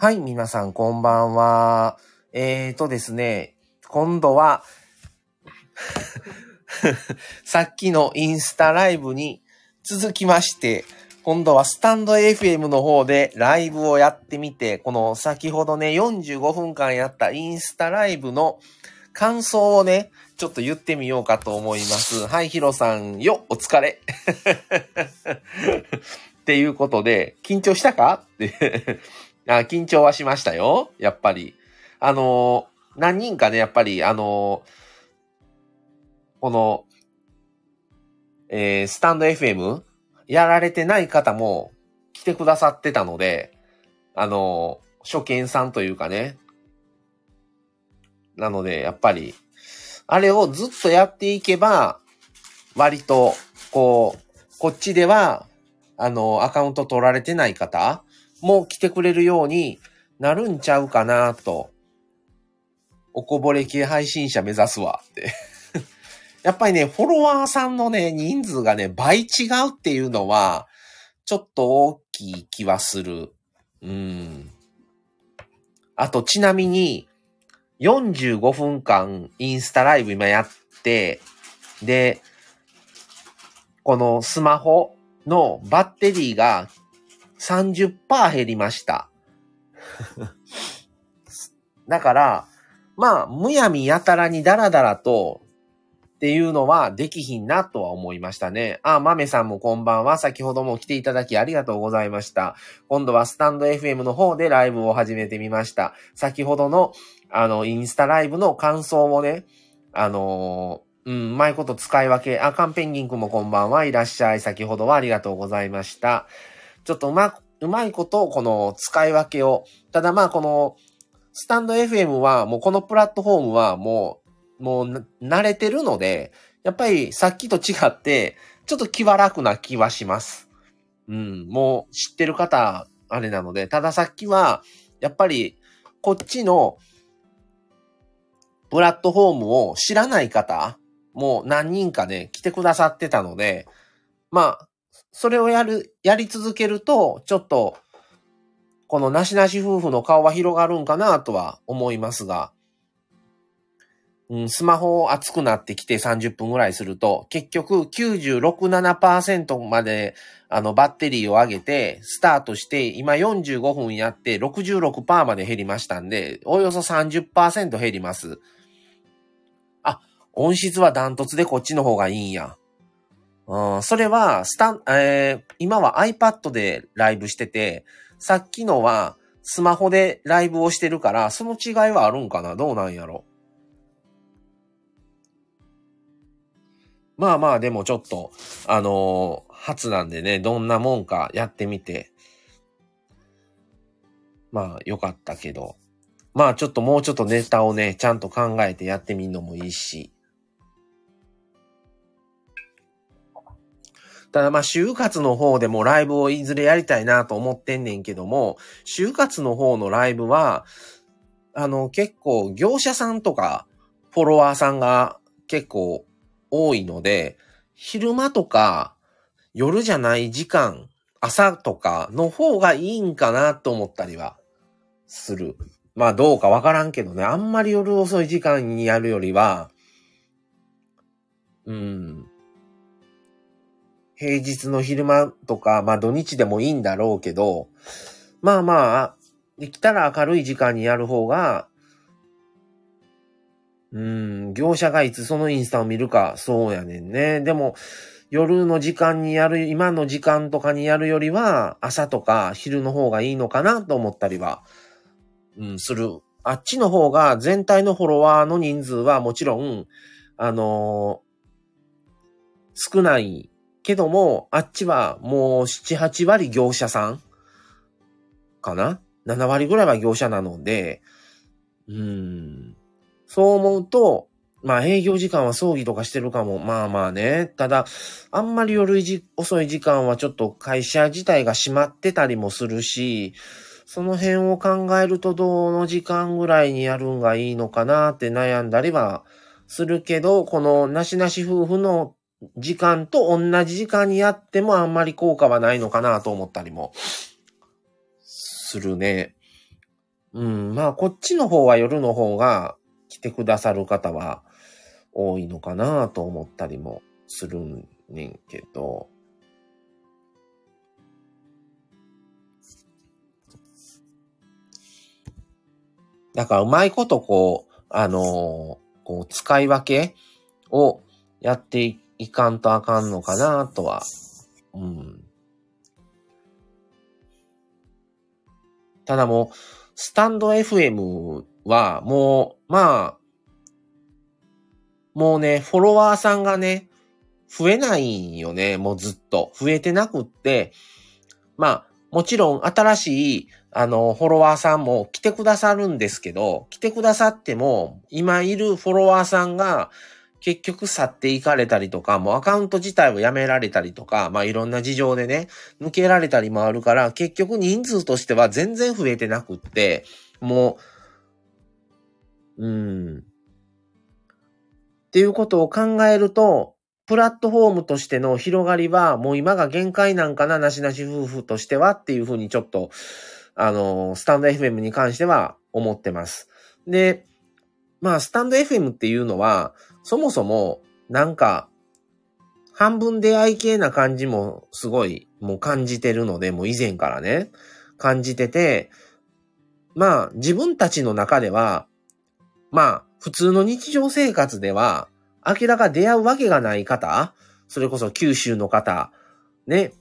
はい、皆さんこんばんは。えーとですね、今度は、さっきのインスタライブに続きまして、今度はスタンド FM の方でライブをやってみて、この先ほどね、45分間やったインスタライブの感想をね、ちょっと言ってみようかと思います。はい、ヒロさんよ、お疲れ。っていうことで、緊張したか？ってあ。緊張はしましたよ。やっぱり。あのー何人かね、やっぱり、あのーこの、えースタンド FM やられてない方も来てくださってたので、あの初見さんというかね。なので、やっぱり、あれをずっとやっていけば、割と、こう、こっちでは、あの、アカウント取られてない方も来てくれるようになるんちゃうかなと。おこぼれ系配信者目指すわって。やっぱりね、フォロワーさんのね、人数がね、倍違うっていうのは、ちょっと大きい気はする。うん。あと、ちなみに、45分間インスタライブ今やって、で、このスマホのバッテリーが30%減りました。だから、まあ、むやみやたらにダラダラとっていうのはできひんなとは思いましたね。あ、豆さんもこんばんは。先ほども来ていただきありがとうございました。今度はスタンド FM の方でライブを始めてみました。先ほどの、あの、インスタライブの感想をね、あのーうん、うまいこと使い分け。あ、カンペンギンくんもこんばんはいらっしゃい。先ほどはありがとうございました。ちょっとうま、うまいこと、この使い分けを。ただまあ、この、スタンド FM は、もうこのプラットフォームはもう、もう慣れてるので、やっぱりさっきと違って、ちょっと気は楽な気はします。うん、もう知ってる方、あれなので、たださっきは、やっぱり、こっちの、プラットフォームを知らない方、もう何人かね、来てくださってたので、まあ、それをやる、やり続けると、ちょっと、このなしなし夫婦の顔は広がるんかなとは思いますが、うん、スマホ熱くなってきて30分ぐらいすると、結局96、7%まであのバッテリーを上げて、スタートして、今45分やって66%まで減りましたんで、およそ30%減ります。あ、音質はダントツでこっちの方がいいんや。うん、それは、スタン、えー今は iPad でライブしてて、さっきのはスマホでライブをしてるから、その違いはあるんかな？どうなんやろ？まあまあ、でもちょっと、あのー初なんでね、どんなもんかやってみて。まあ、よかったけど。まあ、ちょっともうちょっとネタをね、ちゃんと考えてやってみるのもいいし。ただまあ、就活の方でもライブをいずれやりたいなと思ってんねんけども、就活の方のライブは、あの、結構業者さんとかフォロワーさんが結構多いので、昼間とか夜じゃない時間、朝とかの方がいいんかなと思ったりはする。まあどうかわからんけどね、あんまり夜遅い時間にやるよりは、うん。平日の昼間とか、まあ土日でもいいんだろうけど、まあまあ、できたら明るい時間にやる方が、うん、業者がいつそのインスタを見るか、そうやねんね。でも、夜の時間にやる、今の時間とかにやるよりは、朝とか昼の方がいいのかなと思ったりは、うん、する。あっちの方が全体のフォロワーの人数はもちろん、あのー少ないけども、あっちはもう7、8割業者さんかな ?7 割ぐらいは業者なので、うん、そう思うと、まあ営業時間は葬儀とかしてるかも。まあまあね。ただ、あんまり夜遅い時間はちょっと会社自体が閉まってたりもするし、その辺を考えるとどの時間ぐらいにやるんがいいのかなって悩んだりはするけど、このなしなし夫婦の時間と同じ時間にやってもあんまり効果はないのかなと思ったりもするね。うん、まあ、こっちの方は夜の方が来てくださる方は多いのかなと思ったりもするんねんけど。だから、うまいことこう、あのーこう、使い分けをやっていいかんとあかんのかなとは、うん。ただもう、スタンド FM はもう、まあ、もうね、フォロワーさんがね、増えないんよね、もうずっと。増えてなくって、まあ、もちろん新しい、あの、フォロワーさんも来てくださるんですけど、来てくださっても、今いるフォロワーさんが、結局去っていかれたりとか、もうアカウント自体をやめられたりとか、まあいろんな事情でね、抜けられたりもあるから、結局人数としては全然増えてなくって、もう、うん。っていうことを考えると、プラットフォームとしての広がりは、もう今が限界なんかな、なしなし夫婦としてはっていうふうにちょっと、あの、スタンド FM に関しては思ってます。で、まあ、スタンド FM っていうのは、そもそも、なんか、半分出会い系な感じもすごい、もう感じてるので、もう以前からね、感じてて、まあ、自分たちの中では、まあ、普通の日常生活では、明らか出会うわけがない方、それこそ九州の方、ね、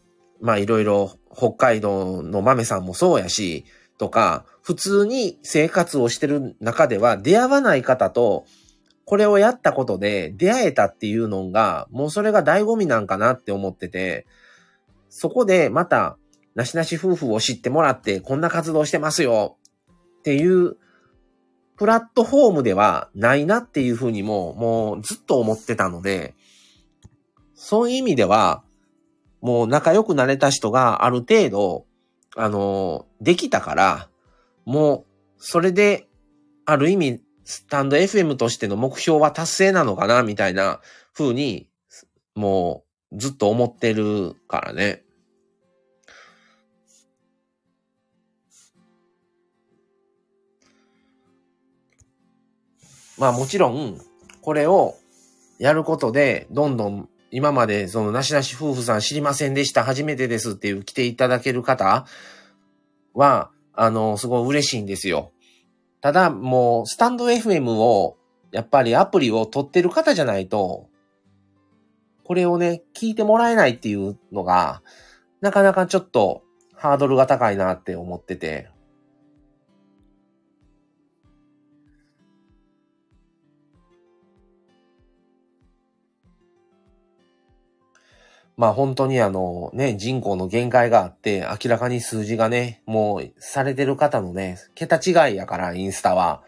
まあいろいろ北海道の豆さんもそうやし、とか、普通に生活をしてる中では出会わない方と、これをやったことで出会えたっていうのが、もうそれが醍醐味なんかなって思ってて、そこでまた、なしなし夫婦を知ってもらって、こんな活動してますよっていう、プラットフォームではないなっていうふうにも、もうずっと思ってたので、そういう意味では、もう仲良くなれた人がある程度、あの、できたから、もう、それで、ある意味、スタンド FM としての目標は達成なのかな、みたいな風に、もう、ずっと思ってるからね。まあもちろん、これをやることで、どんどん今までそのなしなし夫婦さん知りませんでした、初めてですっていう来ていただける方は、あの、すごい嬉しいんですよ。ただ、もう、スタンド FM を、やっぱりアプリを取ってる方じゃないと、これをね、聞いてもらえないっていうのが、なかなかちょっとハードルが高いなって思ってて。まあ本当にあのね、人口の限界があって、明らかに数字がね、もうされてる方のね、桁違いやから、インスタは。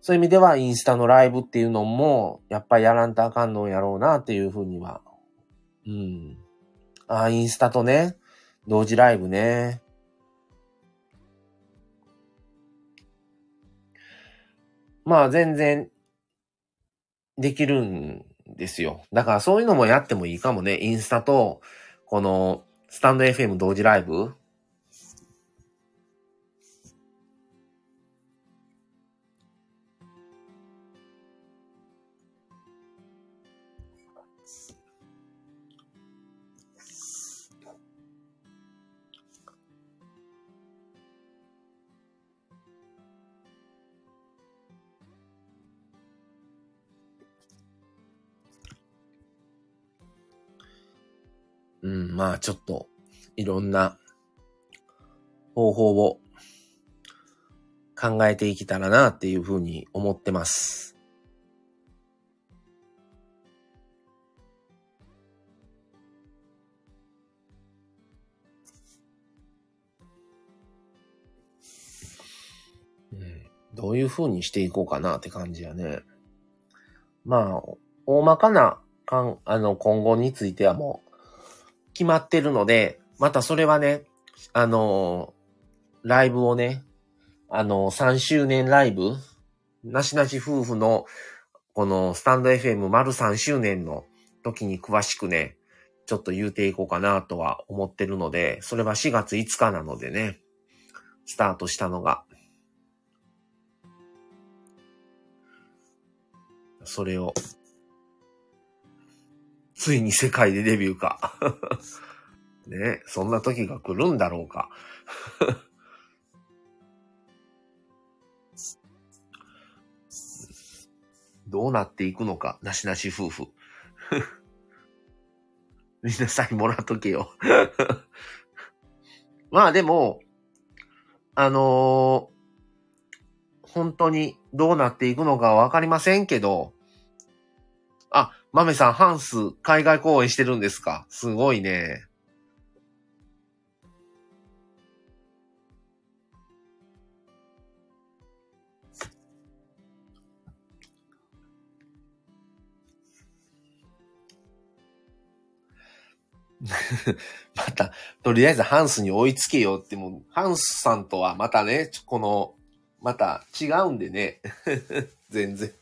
そういう意味では、インスタのライブっていうのも、やっぱりやらんとあかんのやろうなっていうふうには。うん。ああ、インスタとね、同時ライブね。まあ全然、できるんですよ。だからそういうのもやってもいいかもね。インスタと、この、スタンド FM 同時ライブ。うん、まあちょっと、いろんな方法を考えていけたらなっていうふうに思ってます。うん、どういうふうにしていこうかなって感じやね。まあ、大まかな、かん、あの、今後についてはもう、決まってるので、またそれはね、あのー、ライブをね、あのー、3周年ライブ、なしなし夫婦の、このスタンド FM 丸3周年の時に詳しくね、ちょっと言うていこうかなとは思ってるので、それは4月5日なのでね、スタートしたのが。それをついに世界でデビューか。ねそんな時が来るんだろうか。どうなっていくのか、なしなし夫婦。みんなサインもらっとけよ。まあでも、あのー本当にどうなっていくのかわかりませんけど、マメさん、ハンス、海外公演してるんですか？すごいね。また、とりあえずハンスに追いつけよって、もう、ハンスさんとはまたね、この、また違うんでね。全然。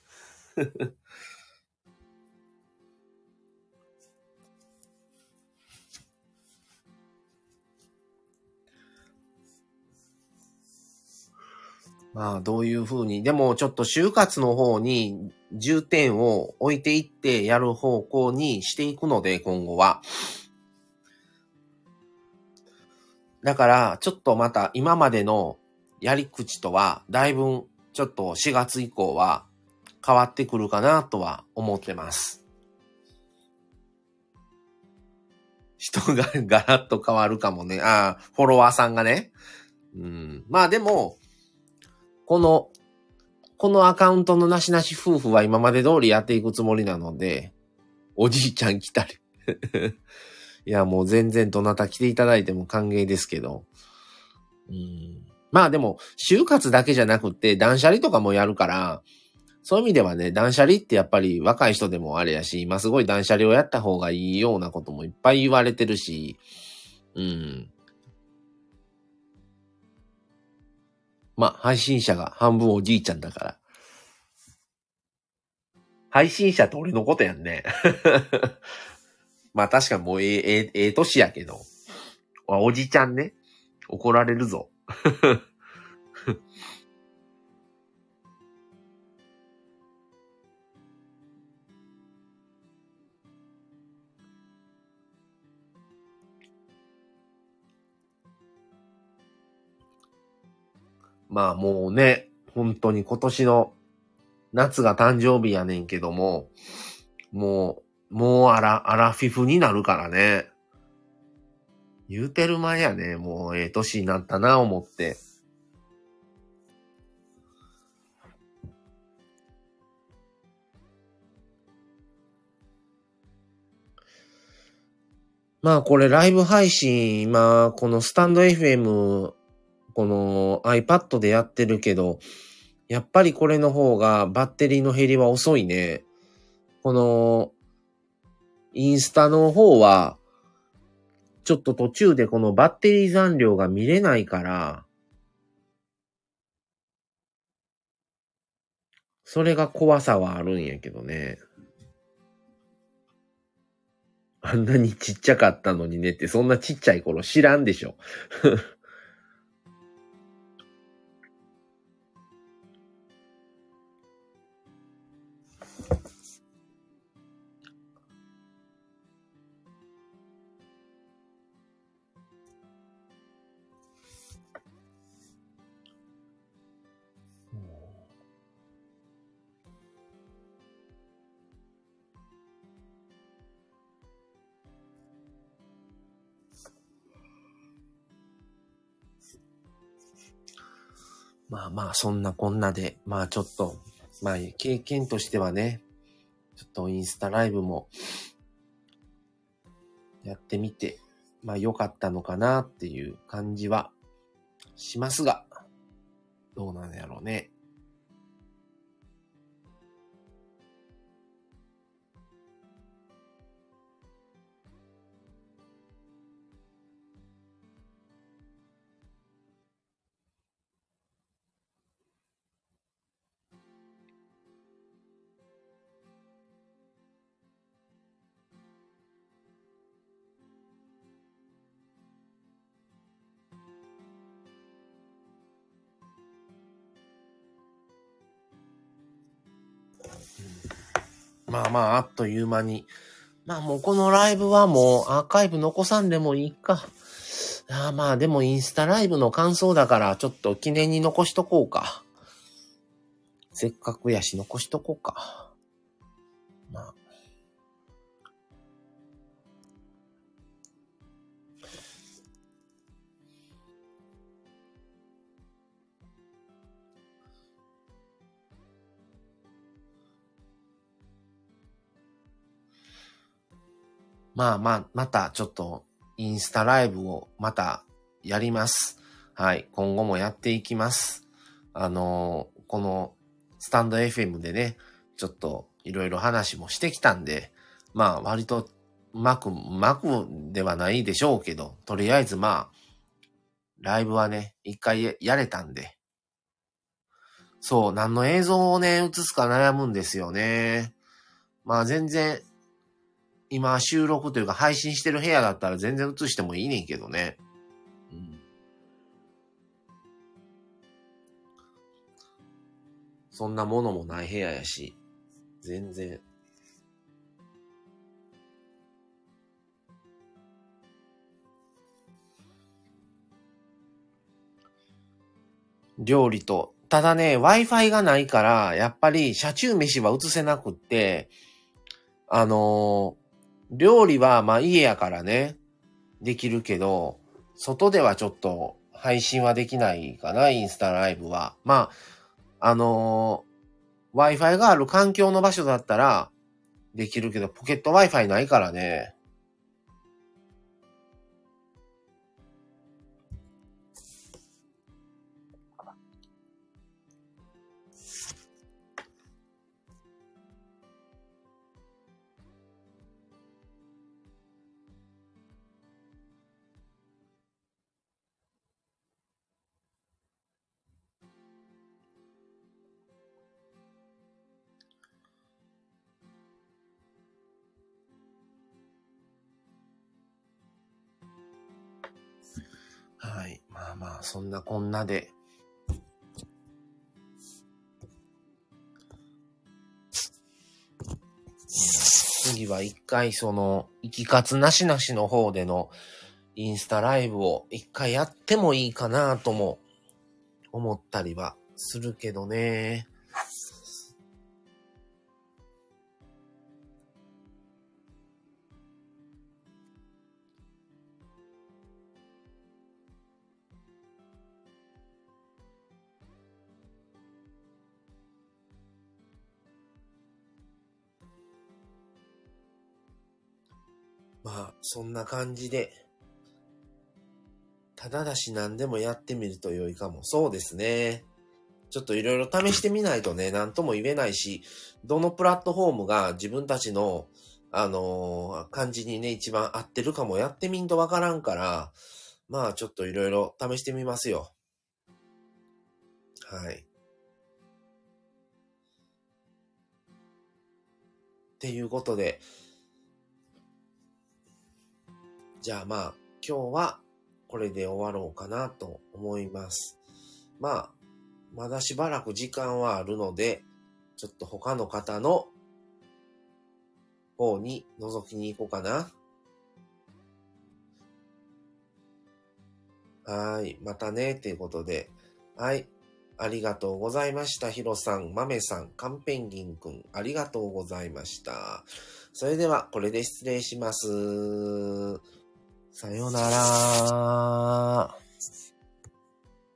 まあ、どういうふうに、でもちょっと就活の方に重点を置いていってやる方向にしていくので、今後は。だから、ちょっとまた今までのやり口とは、だいぶちょっと4月以降は変わってくるかなとは思ってます。人がガラッと変わるかもね。ああ、フォロワーさんがね。うん。まあでも、この、このアカウントのなしなし夫婦は今まで通りやっていくつもりなので、おじいちゃん来たり。いや、もう全然どなた来ていただいても歓迎ですけど。うんまあでも、就活だけじゃなくて、断捨離とかもやるから、そういう意味ではね、断捨離ってやっぱり若い人でもあれやし、今すごい断捨離をやった方がいいようなこともいっぱい言われてるし、うん。まあ、配信者が半分おじいちゃんだから。配信者って俺のことやんね。まあ確かにもうええ、ええ、ええ年やけど。おじちゃんね。怒られるぞ。まあもうね、本当に今年の夏が誕生日やねんけども、もう、もうアラ、アラフィフになるからね。言うてる前やね。もうええ年になったな、思って。まあこれライブ配信、今、このスタンド FM、この iPad でやってるけど、やっぱりこれの方がバッテリーの減りは遅いね。この、インスタの方は、ちょっと途中でこのバッテリー残量が見れないから、それが怖さはあるんやけどね。あんなにちっちゃかったのにねって、そんなちっちゃい頃知らんでしょ。まあまあ、そんなこんなで、まあちょっと、まあ経験としてはね、ちょっとインスタライブもやってみて、まあ良かったのかなっていう感じはしますが、どうなんやろうね。まあまあ、あっという間に。まあもうこのライブはもうアーカイブ残さんでもいいか。あまあでもインスタライブの感想だからちょっと記念に残しとこうか。せっかくやし残しとこうか。まあまあ、またちょっとインスタライブをまたやります。はい。今後もやっていきます。あのー、このスタンド FM でね、ちょっといろいろ話もしてきたんで、まあ割とうまく、うまくではないでしょうけど、とりあえずまあ、ライブはね、一回やれたんで、そう、何の映像をね、映すか悩むんですよね。まあ全然今収録というか配信してる部屋だったら全然映してもいいねんけどね。うん。そんなものもない部屋やし、全然。料理と、ただね、Wi-Fi がないから、やっぱり車中飯は映せなくって、あのー料理はまあ家やからね、できるけど、外ではちょっと配信はできないかな、インスタライブは。まあ、あのー、Wi-Fi がある環境の場所だったらできるけど、ポケット Wi-Fi ないからね。はい。まあまあ、そんなこんなで。次は一回その、生き活なしなしの方でのインスタライブを一回やってもいいかなとも思ったりはするけどね。まあ、そんな感じで、ただだし何でもやってみると良いかも。そうですね。ちょっといろいろ試してみないとね、何とも言えないし、どのプラットフォームが自分たちの、あのー、感じにね、一番合ってるかもやってみんとわからんから、まあちょっといろいろ試してみますよ。はい。っていうことで、じゃあまあ、今日はこれで終わろうかなと思います。まあ、まだしばらく時間はあるので、ちょっと他の方の方に覗きに行こうかな。はい。またね、ということで。はい。ありがとうございました。ヒロさん、マメさん、カンペンギンくん、ありがとうございました。それでは、これで失礼します。さようなら。